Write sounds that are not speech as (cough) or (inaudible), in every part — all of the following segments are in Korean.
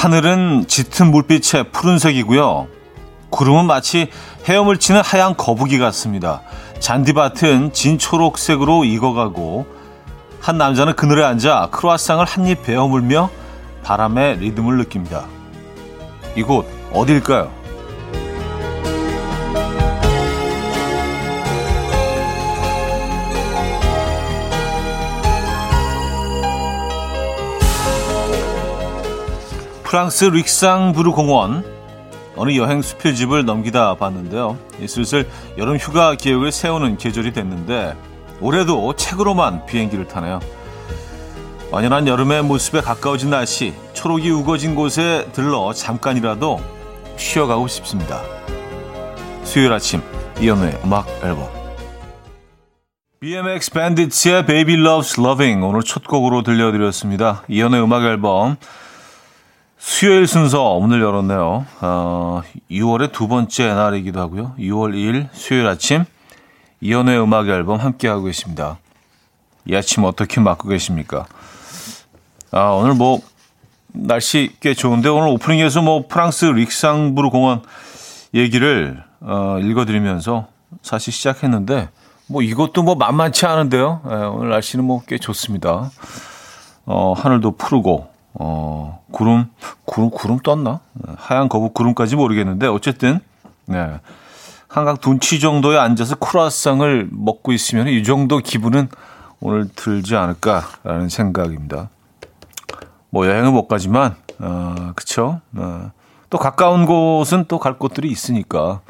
하늘은 짙은 물빛의 푸른색이고요. 구름은 마치 헤엄을 치는 하얀 거북이 같습니다. 잔디밭은 진초록색으로 익어가고 한 남자는 그늘에 앉아 크로아상을 한 입 베어 물며 바람의 리듬을 느낍니다. 이곳 어딜까요? 프랑스 릭상부르 공원 어느 여행 수필집을 넘기다 봤는데요. 슬슬 여름 휴가 계획을 세우는 계절이 됐는데 올해도 책으로만 비행기를 타네요. 완연한 여름의 모습에 가까워진 날씨, 초록이 우거진 곳에 들러 잠깐이라도 쉬어가고 싶습니다. 수요일 아침 이연우의 음악 앨범 BMX 밴디츠의 Baby Loves Loving 오늘 첫 곡으로 들려드렸습니다. 이연우의 음악 앨범 수요일 순서 오늘 열었네요. 어, 6월의 두 번째 날이기도 하고요. 6월 2일 수요일 아침 이연우의 음악 앨범 함께하고 계십니다. 이 아침 어떻게 맞고 계십니까? 아, 오늘 뭐 날씨 꽤 좋은데 오늘 오프닝에서 뭐 프랑스 릭상부르 공원 얘기를 어, 읽어드리면서 사실 시작했는데 뭐 이것도 뭐 만만치 않은데요. 예, 오늘 날씨는 뭐 꽤 좋습니다. 어, 하늘도 푸르고 어, 구름, 구름, 구름 떴나? 하얀 거북 구름까지 모르겠는데, 어쨌든, 네. 한강 둔치 정도에 앉아서 크루아상을 먹고 있으면 이 정도 기분은 오늘 들지 않을까라는 생각입니다. 뭐 여행은 못 가지만, 어, 그쵸? 어, 또 가까운 곳은 또 갈 곳들이 있으니까.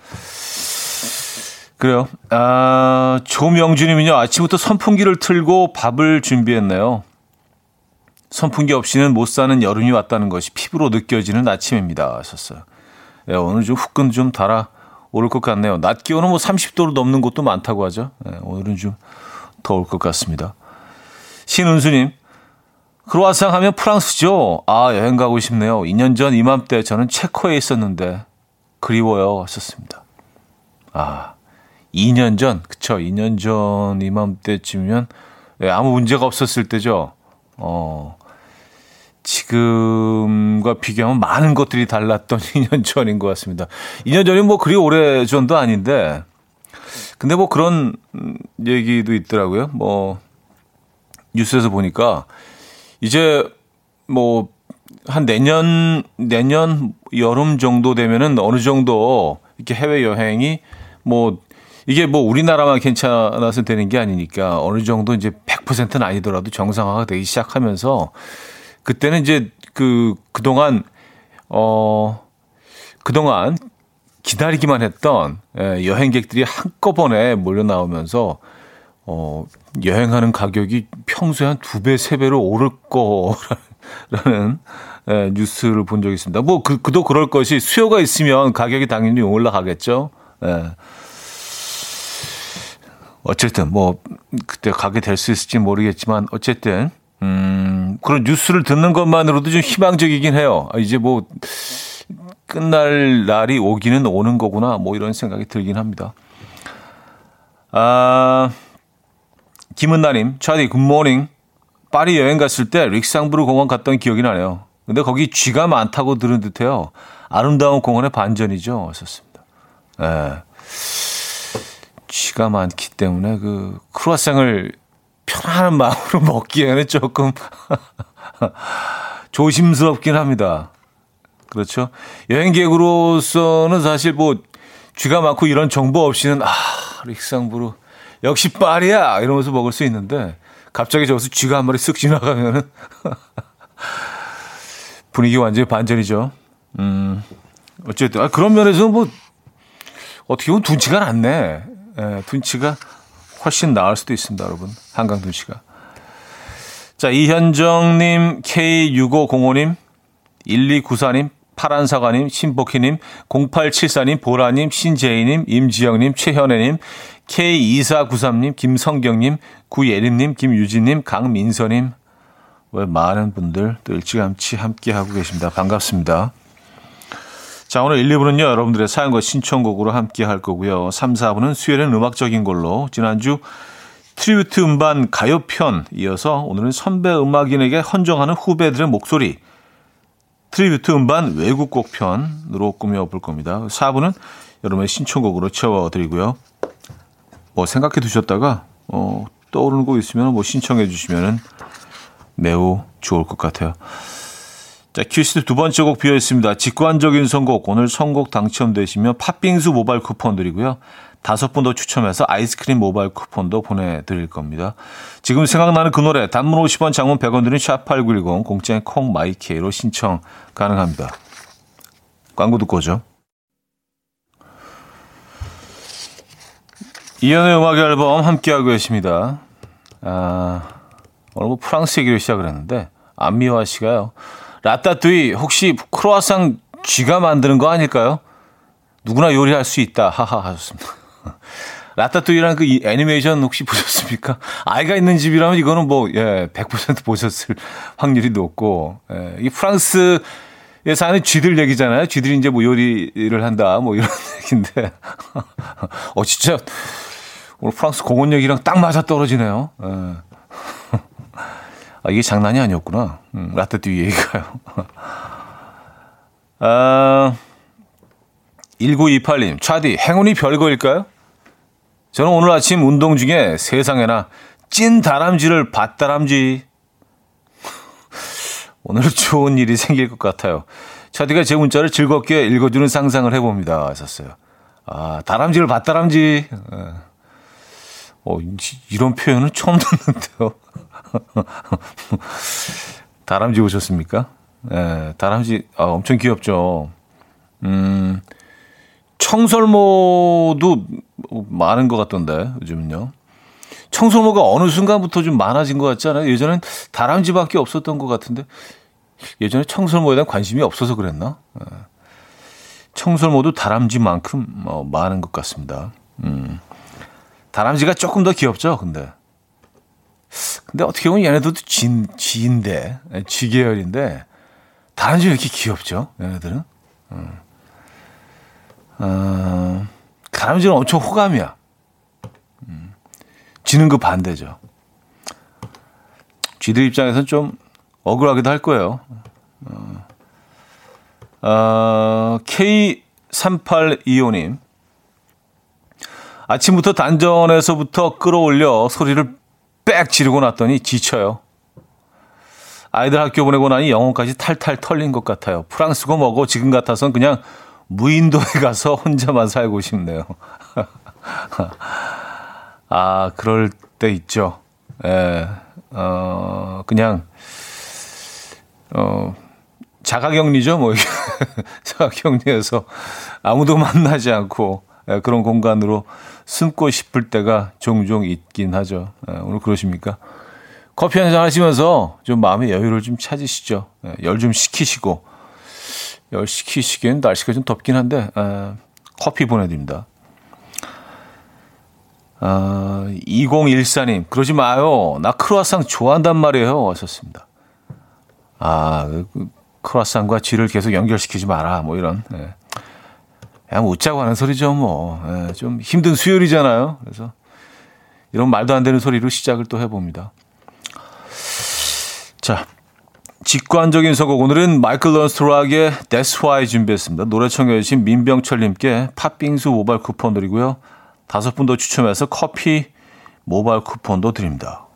그래요. 아, 조명주님은요, 아침부터 선풍기를 틀고 밥을 준비했네요. 선풍기 없이는 못 사는 여름이 왔다는 것이 피부로 느껴지는 아침입니다. 하셨어요. 예, 오늘 좀 후끈 좀 달아 오를 것 같네요. 낮 기온은 뭐 30도로 넘는 곳도 많다고 하죠. 예, 오늘은 좀 더울 것 같습니다. 신은수님, 크로아상 하면 프랑스죠? 아, 여행 가고 싶네요. 2년 전 이맘때 저는 체코에 있었는데 그리워요. 하셨습니다. 아, 2년 전, 그쵸. 2년 전 이맘때쯤이면 예, 아무 문제가 없었을 때죠. 어, 지금과 비교하면 많은 것들이 달랐던 (laughs) 2년 전인 것 같습니다. 2년 전이 뭐 그리 오래 전도 아닌데, 근데 뭐 그런 얘기도 있더라고요. 뭐, 뉴스에서 보니까, 이제 뭐, 한 내년, 내년 여름 정도 되면은 어느 정도 이렇게 해외여행이 뭐, 이게 뭐 우리나라만 괜찮아서 되는 게 아니니까 어느 정도 이제 100%는 아니더라도 정상화가 되기 시작하면서 그때는 이제 그, 그동안, 어, 그동안 기다리기만 했던 예, 여행객들이 한꺼번에 몰려 나오면서 어, 여행하는 가격이 평소에 한 두 배, 세 배로 오를 거라는 예, 뉴스를 본 적이 있습니다. 뭐, 그, 그도 그럴 것이 수요가 있으면 가격이 당연히 올라가겠죠. 예. 어쨌든 뭐, 그때 가게 될 수 있을지 모르겠지만, 어쨌든, 음, 그런 뉴스를 듣는 것만으로도 좀 희망적이긴 해요. 아, 이제 뭐, 끝날 날이 오기는 오는 거구나. 뭐 이런 생각이 들긴 합니다. 아, 김은나님, 차디, 굿모닝. 파리 여행 갔을 때 릭상브르 공원 갔던 기억이 나네요. 근데 거기 쥐가 많다고 들은 듯해요. 아름다운 공원의 반전이죠. 왔었습니다. 예. 쥐가 많기 때문에 그 크루아상을 편안한 마음으로 (laughs) 먹기에는 조금 조심스럽긴 합니다. 그렇죠. 여행객으로서는 사실 뭐 쥐가 많고 이런 정보 없이는 아, 릭상부로 역시 파리야 이러면서 먹을 수 있는데 갑자기 저기서 쥐가 한 마리 쓱 지나가면은 (laughs) 분위기 완전히 반전이죠. 음. 어쨌든 아, 그런 면에서는 뭐 어떻게 보면 둔치가 낫네. 예, 둔치가 훨씬 나을 수도 있습니다, 여러분. 한강 둔치가. 자, 이현정님, K6505님, 1294님, 파란사과님, 신복희님, 0874님, 보라님, 신재희님, 임지영님, 최현애님, K2493님, 김성경님, 구예림님, 김유진님, 강민서님, 외 많은 분들 또 일찌감치 함께하고 계십니다. 반갑습니다. 자, 오늘 1, 2부는요, 여러분들의 사연과 신청곡으로 함께 할 거고요. 3, 4부는 수요일은 음악적인 걸로, 지난주 tribute 음반 가요편 이어서 오늘은 선배 음악인에게 헌정하는 후배들의 목소리 tribute 음반 외국 곡 편으로 꾸며볼 겁니다. 4부는 여러분의 신청곡으로 채워드리고요. 뭐 생각해 두셨다가 어, 떠오르는 곡 있으면 뭐 신청해 주시면 매우 좋을 것 같아요. 자, 큐시트 두 번째 곡 비어 있습니다. 직관적인 선곡. 오늘 선곡 당첨되시면 팥빙수 모바일 쿠폰 드리고요. 다섯 분 더 추첨해서 아이스크림 모바일 쿠폰도 보내드릴 겁니다. 지금 생각나는 그 노래 단문 50원 장문 100원 드는 샵8910 공짜인 콩 마이K로 신청 가능합니다. 광고 듣고 오죠. 이연의 음악 앨범 함께하고 계십니다. 아, 오늘 뭐 프랑스 얘기로 시작을 했는데 안미화 씨가요. 라따뚜이 혹시 크로아상 쥐가 만드는 거 아닐까요? 누구나 요리할 수 있다. 하하 하셨습니다. (laughs) 라따뚜이라는 그 애니메이션 혹시 보셨습니까? 아이가 있는 집이라면 이거는 뭐, 예, 100% 보셨을 확률이 높고, 예, 이 프랑스, 에 사는 쥐들 얘기잖아요. 쥐들이 이제 뭐 요리를 한다, 뭐 이런 (laughs) 얘기인데. (laughs) 어, 진짜, 오늘 프랑스 공원 얘기랑 딱 맞아 떨어지네요. 예. 아, 이게 장난이 아니었구나. 음, 라따뚜이 얘기가요. (laughs) 아, 1928님, 차디, 행운이 별거일까요? 저는 오늘 아침 운동 중에 세상에나 찐 다람쥐를 봤다람쥐. (laughs) 오늘 좋은 일이 생길 것 같아요. 차디가 제 문자를 즐겁게 읽어주는 상상을 해봅니다. 하셨어요. 아, 다람쥐를 봤다람쥐. 예. 어, 이런 표현은 처음 듣는데요. (laughs) (laughs) 다람쥐 보셨습니까? 예, 다람쥐, 아, 엄청 귀엽죠. 음, 청설모도 많은 것 같던데, 요즘은요. 청설모가 어느 순간부터 좀 많아진 것 같지 않아요? 예전엔 다람쥐밖에 없었던 것 같은데, 예전에 청설모에 대한 관심이 없어서 그랬나? 예. 청설모도 다람쥐만큼 어, 많은 것 같습니다. 음. 다람쥐가 조금 더 귀엽죠, 근데. 근데 어떻게 보면 얘네들도 진, 쥐인데, 쥐계열인데, 다람쥐 왜 이렇게 귀엽죠, 얘네들은? 음. 어, 다람쥐는 엄청 호감이야. 음. 쥐는 그 반대죠. 쥐들 입장에서는 좀 억울하기도 할 거예요. 어, 어, K3825님. 아침부터 단전에서부터 끌어올려 소리를 빽 지르고 났더니 지쳐요. 아이들 학교 보내고 나니 영혼까지 탈탈 털린 것 같아요. 프랑스고 뭐고 지금 같아선 그냥 무인도에 (laughs) 가서 혼자만 살고 싶네요. (laughs) 아, 그럴 때 있죠. 예, 어, 그냥, 어, 자가격리죠, 뭐. (laughs) 자가격리해서 아무도 만나지 않고 예, 그런 공간으로 숨고 싶을 때가 종종 있긴 하죠. 예, 오늘 그러십니까? 커피 한 잔 하시면서 좀 마음의 여유를 좀 찾으시죠. 예, 열좀 식히시고 열 식히시기엔 날씨가 좀 덥긴 한데 커피 보내드립니다. 아, 2014님, 그러지 마요. 나 크로아상 좋아한단 말이에요. 하셨습니다. 아, 그, 그 크로아상과 쥐를 계속 연결시키지 마라. 뭐 이런. 예. 그냥 웃자고 하는 소리죠, 뭐. 예, 좀 힘든 수요일이잖아요. 그래서 이런 말도 안 되는 소리로 시작을 또 해봅니다. 자, 직관적인 선곡. 오늘은 마이클 런스트락의 That's Why 준비했습니다. 노래 청해주신 민병철님께 팥빙수 모바일 쿠폰 드리고요. 다섯 분 더 추첨해서 커피 모바일 쿠폰도 드립니다.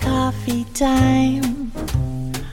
Coffee time.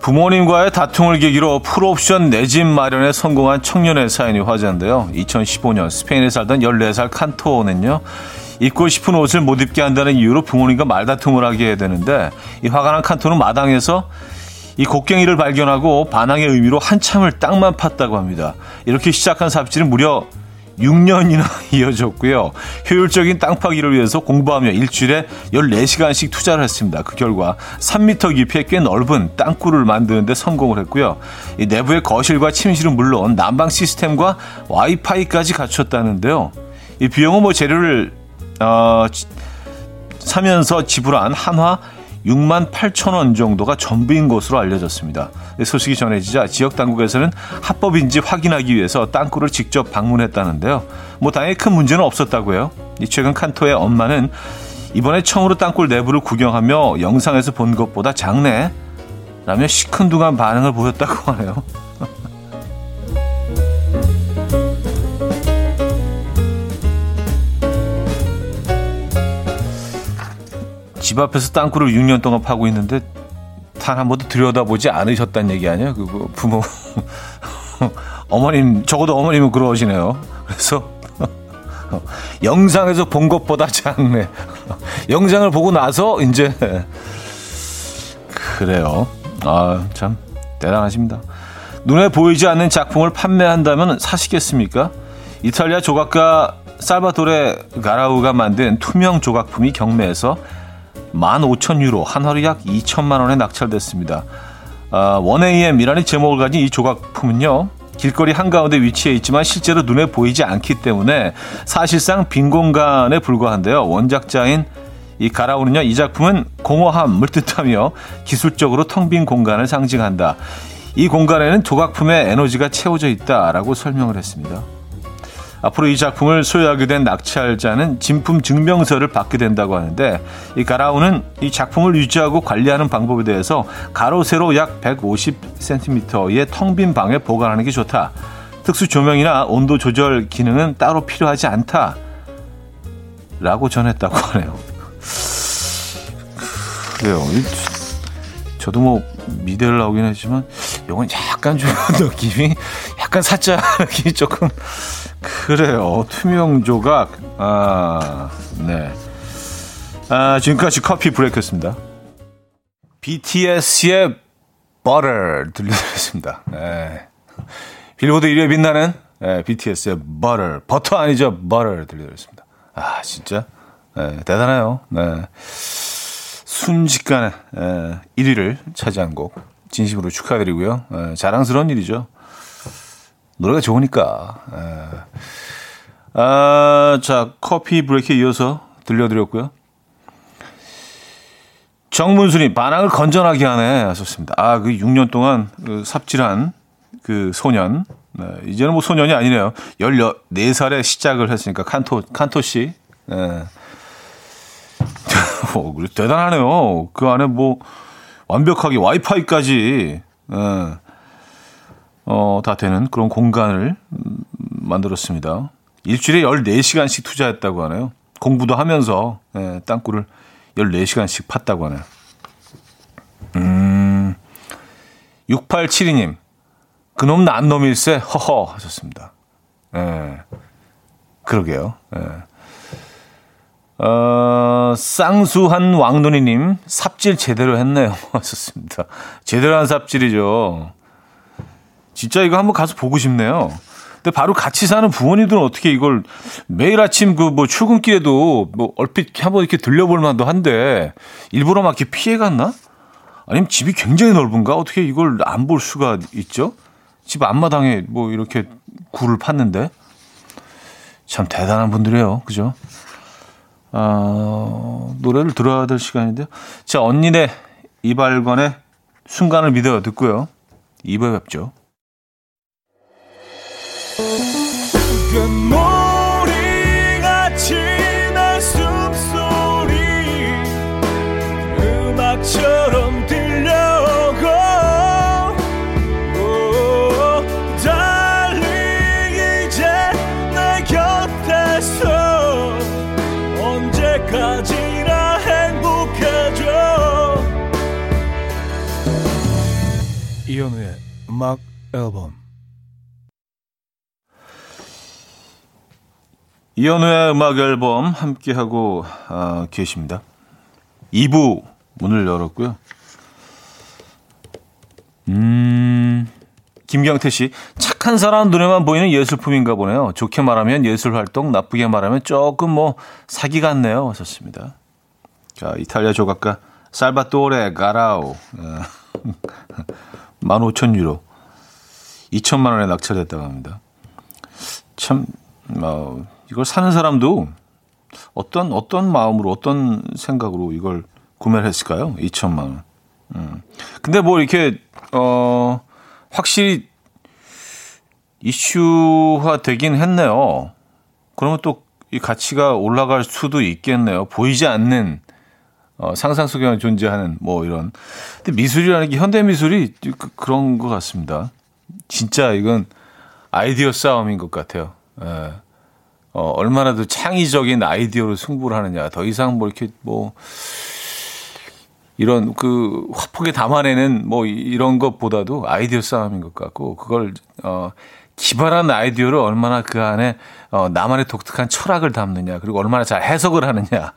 부모님과의 다툼을 계기로 풀옵션 내 집 마련에 성공한 청년의 사연이 화제인데요. 2015년 스페인에 살던 14살 칸토는요. 입고 싶은 옷을 못 입게 한다는 이유로 부모님과 말다툼을 하게 되는데 이 화가 난 칸토는 마당에서 이 곡괭이를 발견하고 반항의 의미로 한참을 땅만 팠다고 합니다. 이렇게 시작한 삽질은 무려 6년이나 (laughs) 이어졌고요. 효율적인 땅 파기를 위해서 공부하며 일주일에 14시간씩 투자를 했습니다. 그 결과 3m 깊이의 꽤 넓은 땅굴을 만드는데 성공을 했고요. 이 내부의 거실과 침실은 물론 난방 시스템과 와이파이까지 갖췄다는데요. 이 비용은 뭐 재료를 어, 사면서 지불한 한화 6만 8천 원 정도가 전부인 것으로 알려졌습니다. 소식이 전해지자 지역 당국에서는 합법인지 확인하기 위해서 땅굴을 직접 방문했다는데요. 뭐 다행히 큰 문제는 없었다고요. 최근 칸토의 엄마는 이번에 처음으로 땅굴 내부를 구경하며 영상에서 본 것보다 작네 라며 시큰둥한 반응을 보였다고 하네요. 집 앞에서 땅굴을 6년 동안 파고 있는데 단 한 번도 들여다보지 않으셨다는 얘기 아니에요? 그 부모 (laughs) 어머님 적어도 어머님은 그러시네요. 그래서 (laughs) 영상에서 본 것보다 작네. (laughs) 영상을 보고 나서 이제 그래요. 아 참 대단하십니다. 눈에 보이지 않는 작품을 판매한다면 사시겠습니까? 이탈리아 조각가 살바토레 가라우가 만든 투명 조각품이 경매에서 15,000유로, 한화로 약 2천만 원에 낙찰됐습니다. 아, 원AM이라는 제목을 가진 이 조각품은요. 길거리 한가운데 위치해 있지만 실제로 눈에 보이지 않기 때문에 사실상 빈 공간에 불과한데요. 원작자인 이 가라우는요, 이 작품은 공허함을 뜻하며 기술적으로 텅 빈 공간을 상징한다. 이 공간에는 조각품의 에너지가 채워져 있다라고 설명을 했습니다. 앞으로 이 작품을 소유하게 된 낙찰자는 진품 증명서를 받게 된다고 하는데 이 가라우는 이 작품을 유지하고 관리하는 방법에 대해서 가로 세로 약 150cm의 텅 빈 방에 보관하는 게 좋다. 특수 조명이나 온도 조절 기능은 따로 필요하지 않다. 라고 전했다고 하네요. 그래요. 저도 뭐 미대를 나오긴 했지만 이건 약간 좀 (laughs) 느낌이 약간 사짝이 조금 그래요. 투명 조각. 아, 네. 아, 지금까지 커피 브레이크였습니다. BTS의 Butter 들려드렸습니다. 네. 빌보드 1위에 빛나는 네, BTS의 Butter. 버터 아니죠? Butter 들려드렸습니다. 아, 진짜. 네, 대단해요. 네. 순식간에 네, 1위를 차지한 곡. 진심으로 축하드리고요. 네, 자랑스러운 일이죠. 노래가 좋으니까. 예. 아, 자, 커피 브레이크에 이어서 들려드렸고요. 정문순이 반항을 건전하게 하네. 하셨습니다. 아, 그 6년 동안 그 삽질한 그 소년. 네, 이제는 뭐 소년이 아니네요. 14살에 시작을 했으니까, 칸토, 칸토 씨. 네. (laughs) 어, 대단하네요. 그 안에 뭐 완벽하게 와이파이까지. 네. 어, 다 되는 그런 공간을 만들었습니다. 일주일에 14시간씩 투자했다고 하네요. 공부도 하면서 예, 땅굴을 14시간씩 팠다고 하네요. 음, 6872님, 그놈 난 놈일세, 허허 하셨습니다. 예, 그러게요. 예. 어, 쌍수한 왕눈이님, 삽질 제대로 했네요. (laughs) 하셨습니다. 제대로 한 삽질이죠. 진짜 이거 한번 가서 보고 싶네요. 근데 바로 같이 사는 부모님들은 어떻게 이걸 매일 아침 그 뭐 출근길에도 뭐 얼핏 한번 이렇게 들려볼 만도 한데 일부러 막 이렇게 피해 갔나? 아니면 집이 굉장히 넓은가? 어떻게 이걸 안 볼 수가 있죠? 집 앞마당에 뭐 이렇게 굴을 팠는데 참 대단한 분들이에요. 그죠? 아, 노래를 들어야 될 시간인데요. 자, 언니네 이발관의 순간을 믿어 듣고요. 2부에 뵙죠. 음악 앨범 이현우의 음악 앨범 함께하고 어, 계십니다. 2부 문을 열었고요. 음, 김경태 씨, 착한 사람 눈에만 보이는 예술품인가 보네요. 좋게 말하면 예술 활동, 나쁘게 말하면 조금 뭐 사기 같네요. 하셨습니다. 자, 이탈리아 조각가 살바토레 가라오. (laughs) 15,000유로. 2천만 원에 낙찰됐다고 합니다. 참, 어, 이걸 사는 사람도 어떤, 어떤 마음으로, 어떤 생각으로 이걸 구매를 했을까요? 2천만 원. 음. 근데 뭐 이렇게, 어, 확실히 이슈화 되긴 했네요. 그러면 또 이 가치가 올라갈 수도 있겠네요. 보이지 않는 어, 상상 속에만 존재하는 뭐 이런. 근데 미술이라는 게 현대 미술이 그, 런 것 같습니다. 진짜 이건 아이디어 싸움인 것 같아요. 예. 어, 얼마나 더 창의적인 아이디어로 승부를 하느냐. 더 이상 뭐 이렇게 뭐 이런 그 화폭에 담아내는 뭐 이런 것보다도 아이디어 싸움인 것 같고 그걸 어 기발한 아이디어를 얼마나 그 안에 어 나만의 독특한 철학을 담느냐 그리고 얼마나 잘 해석을 하느냐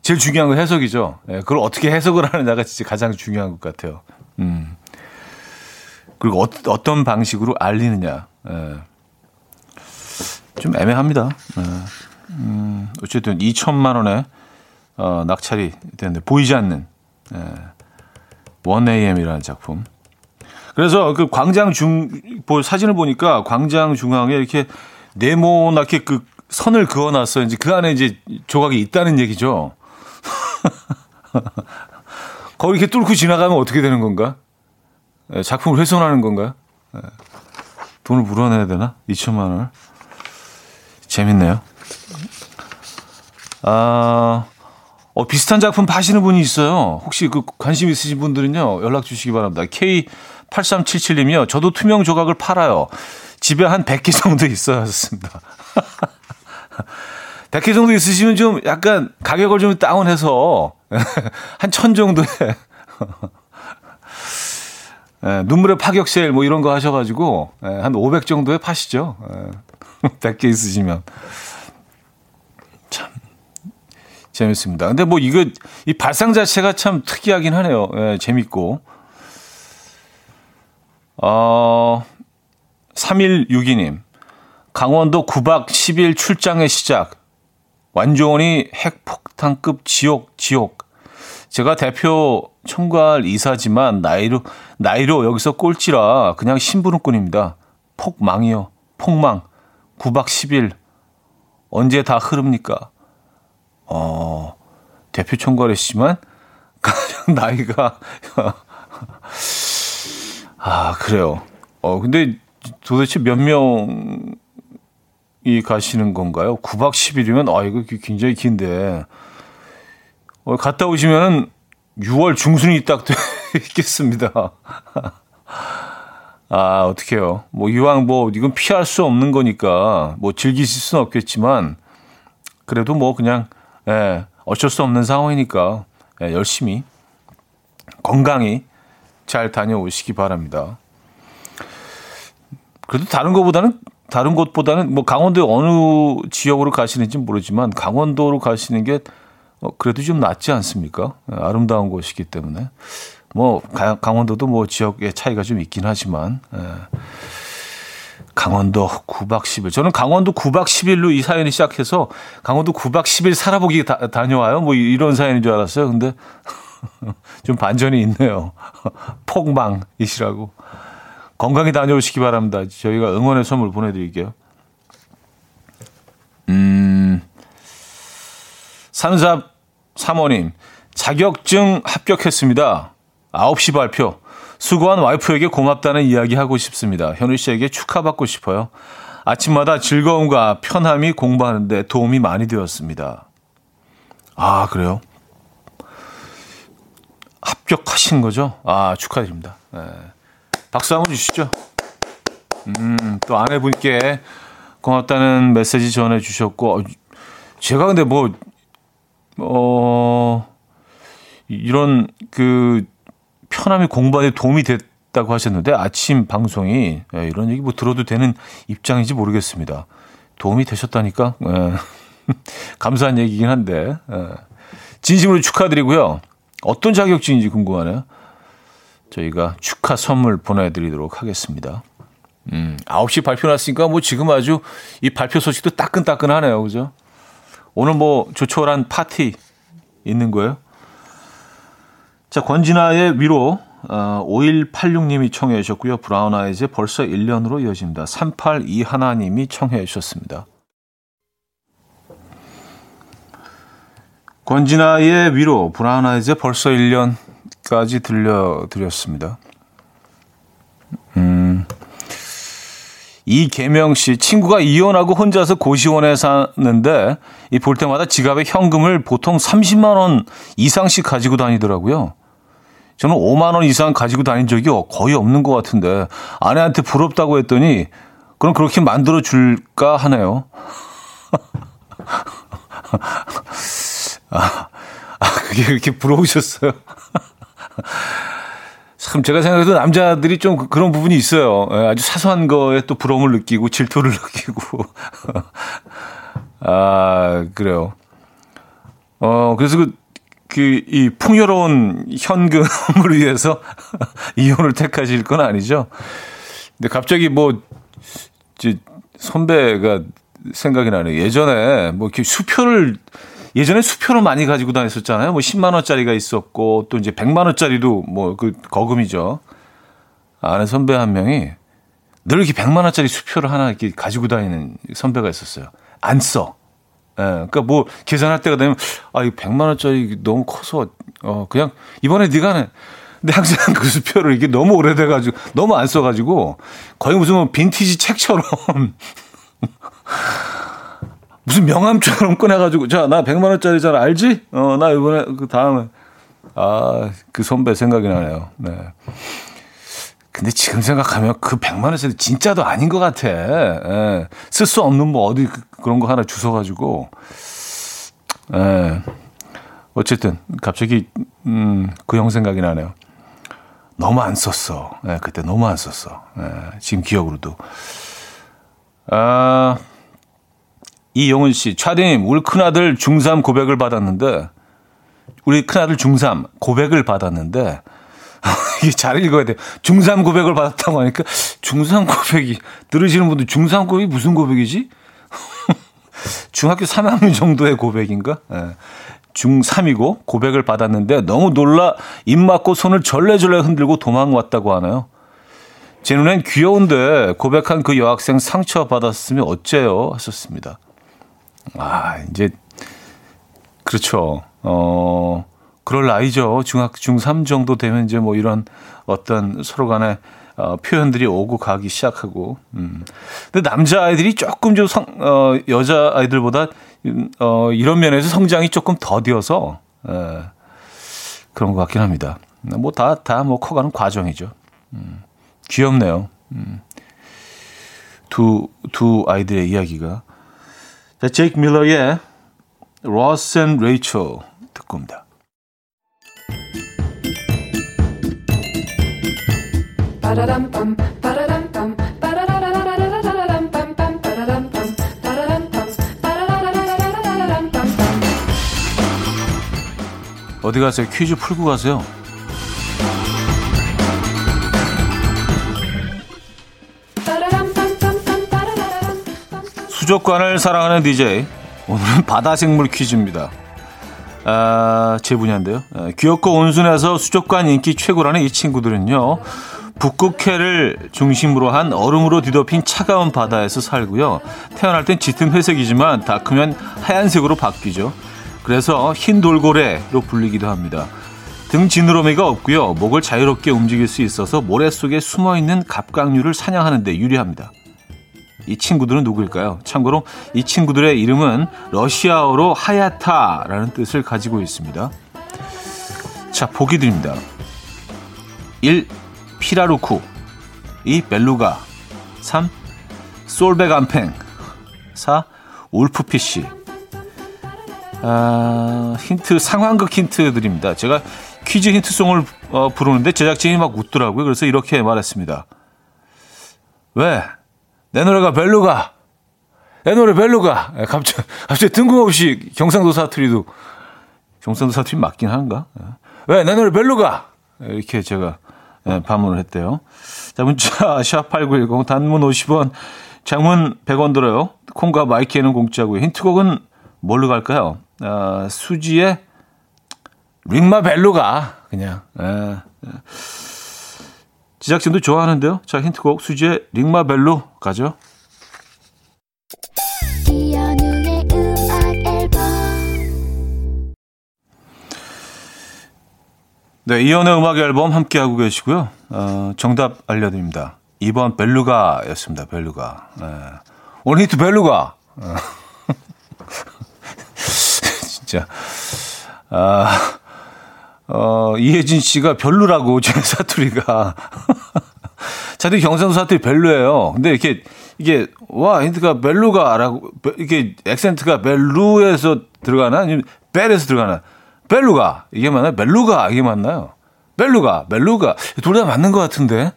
제일 중요한 건 해석이죠. 예, 그걸 어떻게 해석을 하느냐가 진짜 가장 중요한 것 같아요. 음. 그리고 어, 어떤 방식으로 알리느냐. 예. 좀 애매합니다. 예. 음, 어쨌든 2천만 원에 어, 낙찰이 되는데 보이지 않는 예. 1AM이라는 작품. 그래서 그 광장 중, 사진을 보니까 광장 중앙에 이렇게 네모나게 그 선을 그어놨어요. 이제 그 안에 이제 조각이 있다는 얘기죠. (laughs) 거기 이렇게 뚫고 지나가면 어떻게 되는 건가? 예, 작품을 훼손하는 건가? 예. 돈을 물어내야 되나? 2천만 원. 재밌네요. 아, 어, 비슷한 작품 파시는 분이 있어요. 혹시 그 관심 있으신 분들은요, 연락 주시기 바랍니다. K8377님이요. 저도 투명 조각을 팔아요. 집에 한 100개 정도 있어야 했습니다. 100개 (laughs) 정도 있으시면 좀 약간 가격을 좀 다운해서 (laughs) 한 천 정도에 예, 눈물의 파격 세일 뭐 이런 거 하셔가지고 예, 한500 정도에 파시죠. 예, (laughs) 100개 있으시면. 재밌습니다. 근데 뭐 이거 이 발상 자체가 참 특이하긴 하네요. 예, 재밌고. 어, 3162님. 강원도 9박 10일 출장의 시작. 완전히 핵폭탄급 지옥, 지옥. 제가 대표 총괄 이사지만 나이로, 나이로 여기서 꼴찌라 그냥 심부름꾼입니다. 폭망이요. 폭망. 9박 10일. 언제 다 흐릅니까? 어, 대표 총괄이시지만 (laughs) 가장 나이가 (laughs) 아 그래요. 어 근데 도대체 몇 명이 가시는 건가요? 9박 10일이면 아 이거 굉장히 긴데 어, 갔다 오시면은 6월 중순이 딱 되겠습니다. (laughs) (laughs) 아 어떡해요. 뭐 이왕 뭐 이건 피할 수 없는 거니까 뭐 즐기실 수는 없겠지만 그래도 뭐 그냥 예, 어쩔 수 없는 상황이니까 예, 열심히 건강히 잘 다녀오시기 바랍니다. 그래도 다른 것보다는 다른 곳보다는 뭐 강원도 어느 지역으로 가시는지 모르지만 강원도로 가시는 게 어, 그래도 좀 낫지 않습니까? 예, 아름다운 곳이기 때문에 뭐 강원도도 뭐 지역의 차이가 좀 있긴 하지만 예. 강원도 9박 10일. 저는 강원도 9박 10일로 이 사연이 시작해서 강원도 9박 10일 살아보기 다, 다녀와요. 뭐 이런 사연인 줄 알았어요. 근데 (laughs) 좀 반전이 있네요. (laughs) 폭망이시라고. 건강히 다녀오시기 바랍니다. 저희가 응원의 선물 보내드릴게요. 음, 산삽 사모님, 자격증 합격했습니다. 9시 발표. 수고한 와이프에게 고맙다는 이야기 하고 싶습니다. 현우 씨에게 축하받고 싶어요. 아침마다 즐거움과 편함이 공부하는데 도움이 많이 되었습니다. 아, 그래요? 합격하신 거죠? 아, 축하드립니다. 네. 박수 한번 주시죠. 음, 또 아내분께 고맙다는 메시지 전해 주셨고, 어, 제가 근데 뭐, 어, 이런 그 편함이 데 도움이 됐다고 하셨는데 아침 방송이 예, 이런 얘기 뭐 들어도 되는 입장인지 모르겠습니다. 도움이 되셨다니까 예. (laughs) 감사한 얘기긴 한데 예. 진심으로 축하드리고요. 어떤 자격증인지 궁금하네요. 저희가 축하 선물 보내드리도록 하겠습니다. 음, 9시 발표 났으니까 뭐 지금 아주 이 발표 소식도 따끈따끈하네요. 그죠? 오늘 뭐 조촐한 파티 있는 거예요? 자, 권진아의 위로 어, 5186님이 청해 주셨고요. 브라운 아이즈의 벌써 1년으로 이어집니다. 382 하나님이 청해 주셨습니다. 권진아의 위로 브라운 아이즈의 벌써 1년까지 들려드렸습니다. 음. 이계명 씨 친구가 이혼하고 혼자서 고시원에 사는데 이 볼 때마다 지갑에 현금을 보통 30만 원 이상씩 가지고 다니더라고요. 저는 5만 원 이상 가지고 다닌 적이 거의 없는 것 같은데 아내한테 부럽다고 했더니 그럼 그렇게 만들어 줄까 하네요. (laughs) 아, 아, 그게 그렇게 부러우셨어요? 참 제가 생각해도 남자들이 좀 그, 그런 부분이 있어요. 예, 아주 사소한 거에 또 부러움을 느끼고 질투를 (laughs) 느끼고. 아, 그래요. 어, 그래서 그, 그, 이 풍요로운 현금을 (laughs) 위해서 (laughs) 이혼을 택하실 건 아니죠. 근데 갑자기 뭐, 선배가 생각이 나네요. 예전에 뭐 이렇게 수표를 예전에 수표를 많이 가지고 다녔었잖아요. 뭐 10만 원짜리가 있었고 또 이제 100만 원짜리도 뭐 그 거금이죠. 아는 선배 한 명이 늘 이렇게 100만 원짜리 수표를 하나 이렇게 가지고 다니는 선배가 있었어요. 안 써. 예, 그러니까 뭐 계산할 때가 되면 아, 이 100만 원짜리 너무 커서 어 그냥 이번에 네가 는 근데 항상 (laughs) 그 수표를 이게 너무 오래돼 가지고 너무 안 써 가지고 거의 무슨 뭐 빈티지 책처럼 (laughs) 무슨 명함처럼 (laughs) 꺼내가지고, 자, 나 100만 원짜리잖아. 알지? 어, 나 이번에 그 다음에. 아, 그 선배 생각이 나네요. 네. 근데 지금 생각하면 그 100만 원짜리 진짜도 아닌 것 같아. 예. 쓸수 없는 뭐 어디 그, 런 거 하나 주워가지고. 예. 어쨌든, 갑자기, 음, 그 형 생각이 나네요. 너무 안 썼어. 예, 그때 너무 안 썼어. 예, 지금 기억으로도. 아, 이용은 씨, 차디님, 우리 큰아들 중3 고백을 받았는데, 우리 큰아들 중3 고백을 받았는데, (laughs) 이게 잘 읽어야 돼. 중3 고백을 받았다고 하니까, 중3 고백이, 들으시는 분들 중3 고백이 무슨 고백이지? (laughs) 중학교 3학년 정도의 고백인가? 네. 중3이고 고백을 받았는데 너무 놀라 입 막고 손을 절레절레 흔들고 도망왔다고 하나요? 제 눈엔 귀여운데 고백한 그 여학생 상처받았으면 어째요? 하셨습니다. 아, 이제, 그렇죠. 어, 그럴 나이죠. 중학, 중3 정도 되면 이제 뭐 이런 어떤 서로 간에 어, 표현들이 오고 가기 시작하고, 음. 근데 남자 아이들이 조금 좀 성, 어, 여자 아이들보다, 어, 이런 면에서 성장이 조금 더디어서, 에, 그런 것 같긴 합니다. 뭐 다, 다 뭐 커가는 과정이죠. 음. 귀엽네요. 음. 두, 두 아이들의 이야기가. 자, 제이크 밀러의 Ross and Rachel 듣고 옵니다. 어디 가세요? 퀴즈 풀고 가세요. 수족관을 사랑하는 DJ. 오늘은 (laughs) 바다생물 퀴즈입니다. 아, 제 분야인데요. 아, 귀엽고 온순해서 수족관 인기 최고라는 이 친구들은요. 북극해를 중심으로 한 얼음으로 뒤덮인 차가운 바다에서 살고요. 태어날 땐 짙은 회색이지만 다 크면 하얀색으로 바뀌죠. 그래서 흰 돌고래로 불리기도 합니다. 등 지느러미가 없고요. 목을 자유롭게 움직일 수 있어서 모래 속에 숨어 있는 갑각류를 사냥하는 데 유리합니다. 이 친구들은 누구일까요? 참고로 이 친구들의 이름은 러시아어로 하야타라는 뜻을 가지고 있습니다. 자, 보기 드립니다. 1. 피라루쿠 2. 벨루가 3. 솔베간팽 4. 울프피쉬 아, 힌트, 상황극 힌트 드립니다. 제가 퀴즈 힌트송을 어, 부르는데 제작진이 막 웃더라고요. 그래서 이렇게 말했습니다. 왜? 내 노래가 벨루가. 내 노래 벨루가. 예, 갑자기, 갑자기 뜬금없이 경상도 사투리도, 경상도 사투리 맞긴 한가? 예. 왜? 내 노래 벨루가. 예, 이렇게 제가 예, 방문을 했대요. 자, 문자 (laughs) 샵8910 단문 50원, 장문 100원 들어요. 콩과 마이키에는 공짜고요. 힌트곡은 뭘로 갈까요? 아, 수지의 링마 벨루가 그냥. 예, 예. 제작진도 좋아하는데요. 자, 힌트곡 수지의 링마 벨루 가죠. 네, 이연의 음악 앨범 함께 하고 계시고요. 어, 정답 알려드립니다. 2번 벨루가였습니다. 벨루가. 네. 오늘 히트 벨루가. 어. (laughs) 진짜. 아, 어, 이혜진 씨가 별로라고, (laughs) 제 사투리가. (laughs) 자들 경상도 사투리 별로예요. 근데 이렇게, 이게, 와, 힌트가 벨루가라고, 이게 액센트가 벨루에서 들어가나? 아니면 벨에서 들어가나? 벨루가 이게 맞나요? 벨루가 이게 맞나요? 벨루가 벨루가 둘 다 맞는 것 같은데.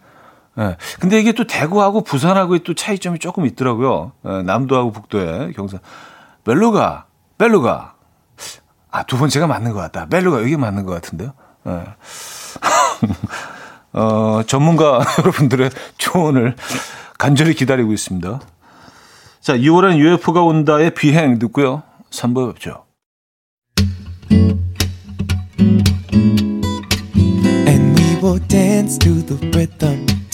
예. 근데 이게 또 대구하고 부산하고 또 차이점이 조금 있더라고요. 예, 남도하고 북도에 경상. 벨루가 벨루가 아 두 번째가 맞는 것 같다. 벨루가 이게 맞는 것 같은데요. 예. (laughs) 어, 전문가 (laughs) 여러분들의 조언을 간절히 기다리고 있습니다. 자, 2월엔 UFO가 온다의 비행 듣고요. 3부 뵙죠.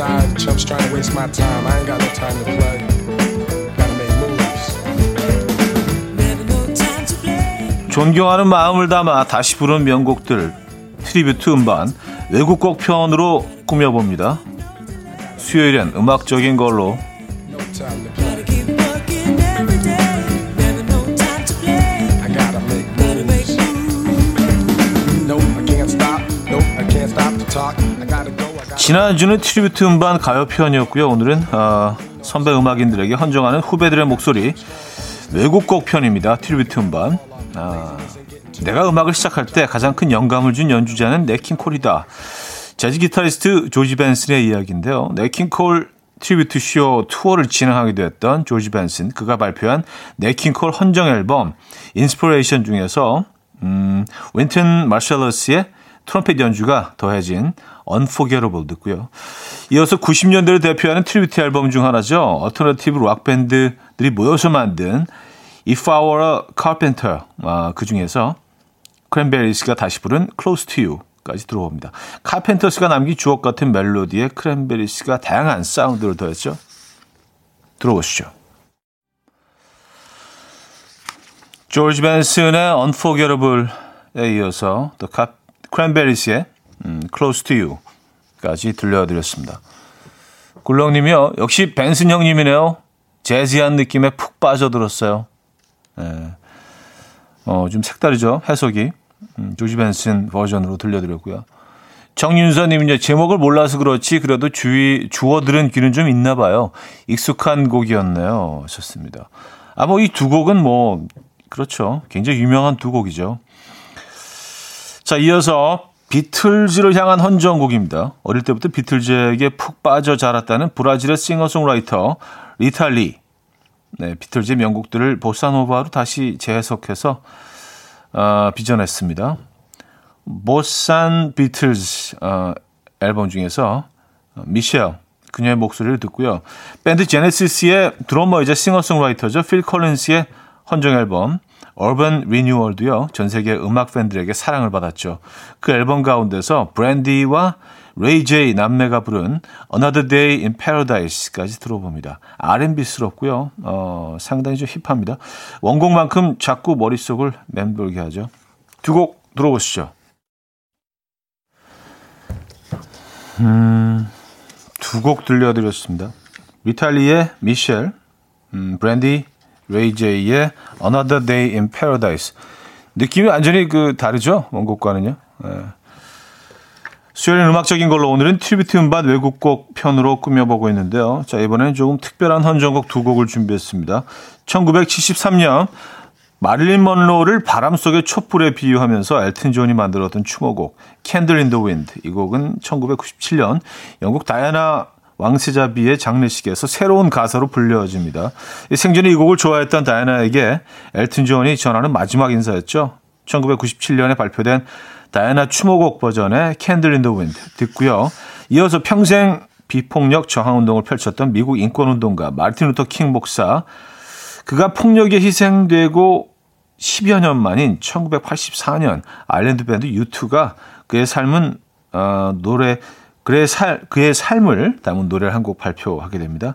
Tired. Chumps trying to waste my time. I ain't got no time to play. 존경하는 마음을 담아 다시 부른 명곡들 tribute 음반 외국곡 편으로 꾸며봅니다. 수요일엔 음악적인 걸로 지난주는 tribute 음반 가요 편이었고요. 오늘은 어, 선배 음악인들에게 헌정하는 후배들의 목소리 외국곡 편입니다. tribute 음반. 아, 내가 음악을 시작할 때 가장 큰 영감을 준 연주자는 냇 킹 콜이다. 재즈 기타리스트 조지 벤슨의 이야기인데요. 냇 킹 콜 tribute 쇼 투어를 진행하기도 했던 조지 벤슨 그가 발표한 냇 킹 콜 헌정 앨범 Inspiration 중에서 음, 윈튼 마샬러스의 트럼펫 연주가 더해진 Unforgettable 듣고요. 이어서 90년대를 대표하는 tribute 앨범 중 하나죠. alternative rock 밴드들이 모여서 만든 If I Were a Carpenter 아, 그 중에서 크랜베리스가 다시 부른 Close to You 까지 들어봅니다. 카펜터스가 남긴 주옥 같은 멜로디에 크랜베리스가 다양한 사운드를 더했죠. 들어보시죠. 조지 벤슨의 Unforgettable에 이어서 또 크랜베리스의 음, Close to You까지 들려드렸습니다. 굴렁님이요. 역시 벤슨 형님이네요. 재즈한 느낌에 푹 빠져들었어요. 네. 어, 좀 색다르죠? 해석이. 음, 조지 벤슨 버전으로 들려드렸고요. 정윤서님은요, 제목을 몰라서 그렇지, 그래도 주위, 주워 들은 귀는 좀 있나 봐요. 익숙한 곡이었네요. 하셨습니다. 아, 뭐, 이 두 곡은 뭐, 그렇죠. 굉장히 유명한 두 곡이죠. 자, 이어서 비틀즈를 향한 헌정곡입니다. 어릴 때부터 비틀즈에게 푹 빠져 자랐다는 브라질의 싱어송라이터 리탈리. 네, 비틀즈의 명곡들을 보사노바로 다시 재해석해서 어, 빚어냈습니다. 보산 비틀즈 어, 앨범 중에서 미셸 그녀의 목소리를 듣고요. 밴드 제네시스의 드러머이자 싱어송라이터죠. 필 컬린스의 헌정 앨범 Urban Renewal도요. 전 세계 음악 팬들에게 사랑을 받았죠. 그 앨범 가운데서 브랜디와 레이 제이 남매가 부른 Another Day in Paradise까지 들어봅니다. R&B스럽고요. 어, 상당히 좀 hip합니다. 원곡만큼 자꾸 머릿속을 맴돌게 하죠. 두 곡 들어보시죠. 음, 두 곡 들려드렸습니다. 리타 리의 미셸, 음, 브랜디 레이 제이의 Another Day in Paradise. 느낌이 완전히 그 다르죠? 원곡과는요. 네. 수요일 음악적인 걸로 오늘은 tribute 음반 외국곡 편으로 꾸며보고 있는데요. 자, 이번에는 조금 특별한 헌정곡 두 곡을 준비했습니다. 1973년 마릴린 먼로를 바람 속의 촛불에 비유하면서 엘튼 존이 만들었던 추모곡 Candle in the Wind. 이 곡은 1997년 영국 다이아나 왕세자비의 장례식에서 새로운 가사로 불려집니다. 생전에 이 곡을 좋아했던 다이아나에게 엘튼 존이 전하는 마지막 인사였죠. 1997년에 발표된 다이아나 추모곡 버전의 in the Wind 듣고요. 이어서 평생 비폭력 저항 운동을 펼쳤던 미국 인권 운동가 마르틴 루터 킹 목사 그가 폭력에 희생되고 10여 년 만인 1984년 아일랜드 밴드 U2가 그의 삶은 어, 노래 그의 살 그의 삶을 담은 노래를 한 곡 발표하게 됩니다.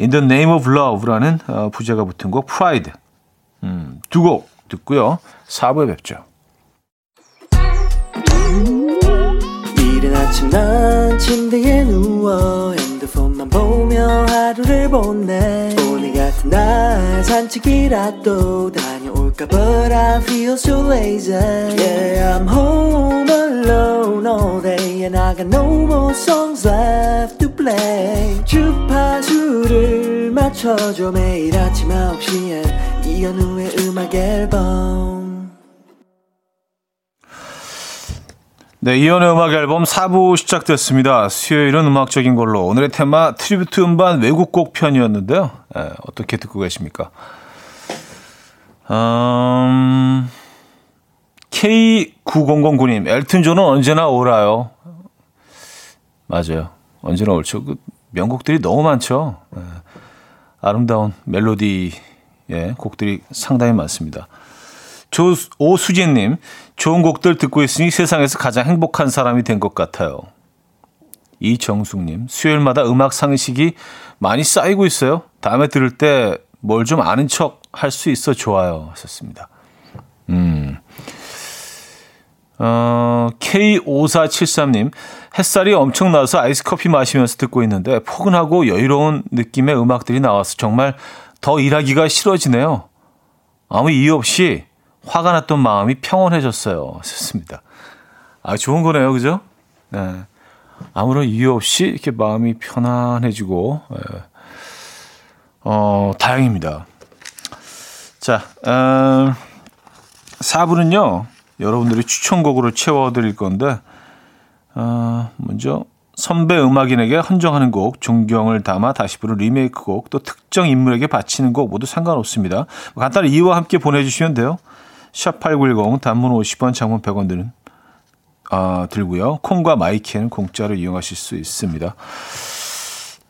In the Name of Love라는 어, 부제가 붙은 곡 Pride 음, 두 곡 듣고요. 4부에 뵙죠. 이른 아침 난 침대에 누워 핸드폰만 보며 하루를 보내 오늘 같은 날 산책이라도 다녀 올까 But I feel so lazy Yeah I'm home alone all day And I got no more songs left to play 주파수를 맞춰줘 매일 아침 9시에 이현우의 음악 앨범 네, 이현우의 음악 앨범 4부 시작됐습니다. 수요일은 음악적인 걸로 오늘의 테마 tribute 음반 외국곡 편이었는데요. 네, 어떻게 듣고 계십니까? 음, K9009님, 엘튼 존은 언제나 옳아요. 맞아요. 언제나 옳죠. 그 명곡들이 너무 많죠. 네, 아름다운 멜로디의 곡들이 상당히 많습니다. 조, 오수진님, 좋은 곡들 듣고 있으니 세상에서 가장 행복한 사람이 된 것 같아요. 이정숙님, 수요일마다 음악 상식이 많이 쌓이고 있어요. 다음에 들을 때 뭘 좀 아는 척 할 수 있어 좋아요. 하셨습니다. 음. 어, K5473님, 햇살이 엄청 나서 아이스 커피 마시면서 듣고 있는데 포근하고 여유로운 느낌의 음악들이 나와서 정말 더 일하기가 싫어지네요. 아무 이유 없이 화가 났던 마음이 평온해졌어요. 좋습니다. 아, 좋은 거네요. 그죠? 네. 아무런 이유 없이 이렇게 마음이 편안해지고, 네. 어, 다행입니다. 자, 음, 4부는요, 여러분들이 추천곡으로 채워드릴 건데, 어, 먼저 선배 음악인에게 헌정하는 곡, 존경을 담아 다시 부른 리메이크 곡, 또 특정 인물에게 바치는 곡 모두 상관없습니다. 간단한 이유와 함께 보내주시면 돼요. 샵8910 단문 50원, 장문 100원 드는 아, 들고요. 콩과 마이케이는 공짜로 이용하실 수 있습니다.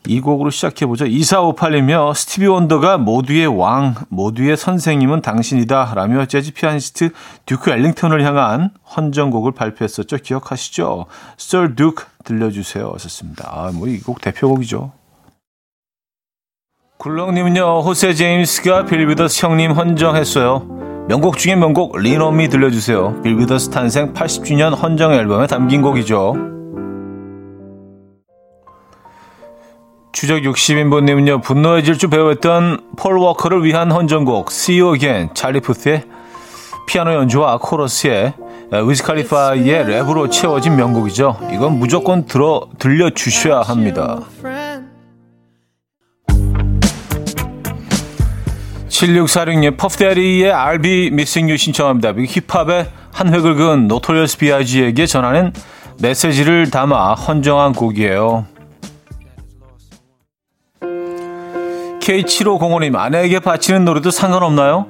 이 곡으로 시작해보죠. 2458님이 스티비 원더가 모두의 왕, 모두의 선생님은 당신이다 라며 재즈 피아니스트 듀크 엘링턴을 향한 헌정곡을 발표했었죠. 기억하시죠? Sir Duke 들려주세요. 하셨습니다. 아, 뭐 이 곡 대표곡이죠. 굴렁님은요, 호세 제임스가 빌 위더스 형님 헌정했어요. 명곡 중에 명곡 Lean On Me 들려주세요. 빌 위더스 탄생 80주년 헌정 앨범에 담긴 곡이죠. 추적 60인분님은요, 분노의 질주 배우했던 폴 워커를 위한 헌정곡, See You Again, 찰리 푸스의 피아노 연주와 코러스의 위즈 칼리파의 랩으로 채워진 명곡이죠. 이건 무조건 들어, 들려 주셔야 합니다. 7646님, 퍼프 대디의 Be Missing You 신청합니다. 힙합의 한 획을 그은 노토리어스 B.I.G.에게 전하는 메시지를 담아 헌정한 곡이에요. K7505님, 아내에게 바치는 노래도 상관없나요?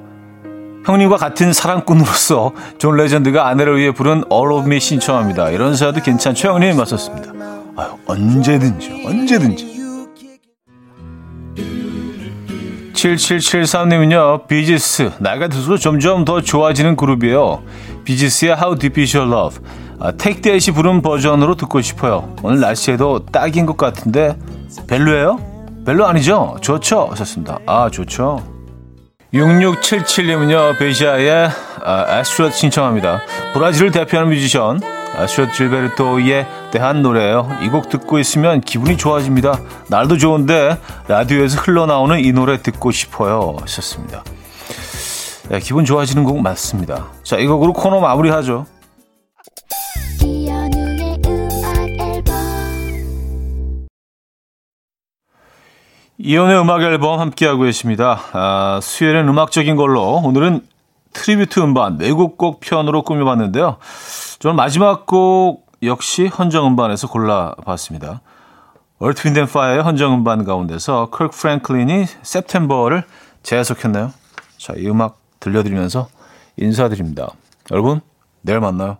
형님과 같은 사랑꾼으로서 존 레전드가 아내를 위해 부른 All of Me 신청합니다. 이런 사연도 괜찮죠? 형님 하셨습니다. 아유, 언제든지, 언제든지. 7773님은요, 비지스, 나이가 들수록 점점 더 좋아지는 그룹이에요. 비지스의 How Deep Is Your Love. 아, 테이크 댓이 부른 버전으로 듣고 싶어요. 오늘 날씨에도 딱인 것 같은데, 별로예요? 별로 아니죠? 좋죠? 하셨습니다. 아, 좋죠. 6677님은요, 바시아의 아, 아스트루드 신청합니다. 브라질을 대표하는 뮤지션, 아스트루드 질베르토의 대한 노래예요. 이 곡 듣고 있으면 기분이 좋아집니다. 날도 좋은데 라디오에서 흘러나오는 이 노래 듣고 싶어요. 하셨습니다. 네, 기분 좋아지는 곡 맞습니다. 자, 이 곡으로 코너 마무리하죠. 이현우의 음악 앨범 함께하고 계십니다. 아, 수요일은 음악적인 걸로 오늘은 tribute 음반 외국 곡 편으로 꾸며봤는데요. 저는 마지막 곡 역시 헌정 음반에서 골라봤습니다. 어스 윈드 파이어의 헌정 음반 가운데서 커크 프랭클린이 September를 재해석했나요? 자, 이 음악 들려드리면서 인사드립니다. 여러분, 내일 만나요.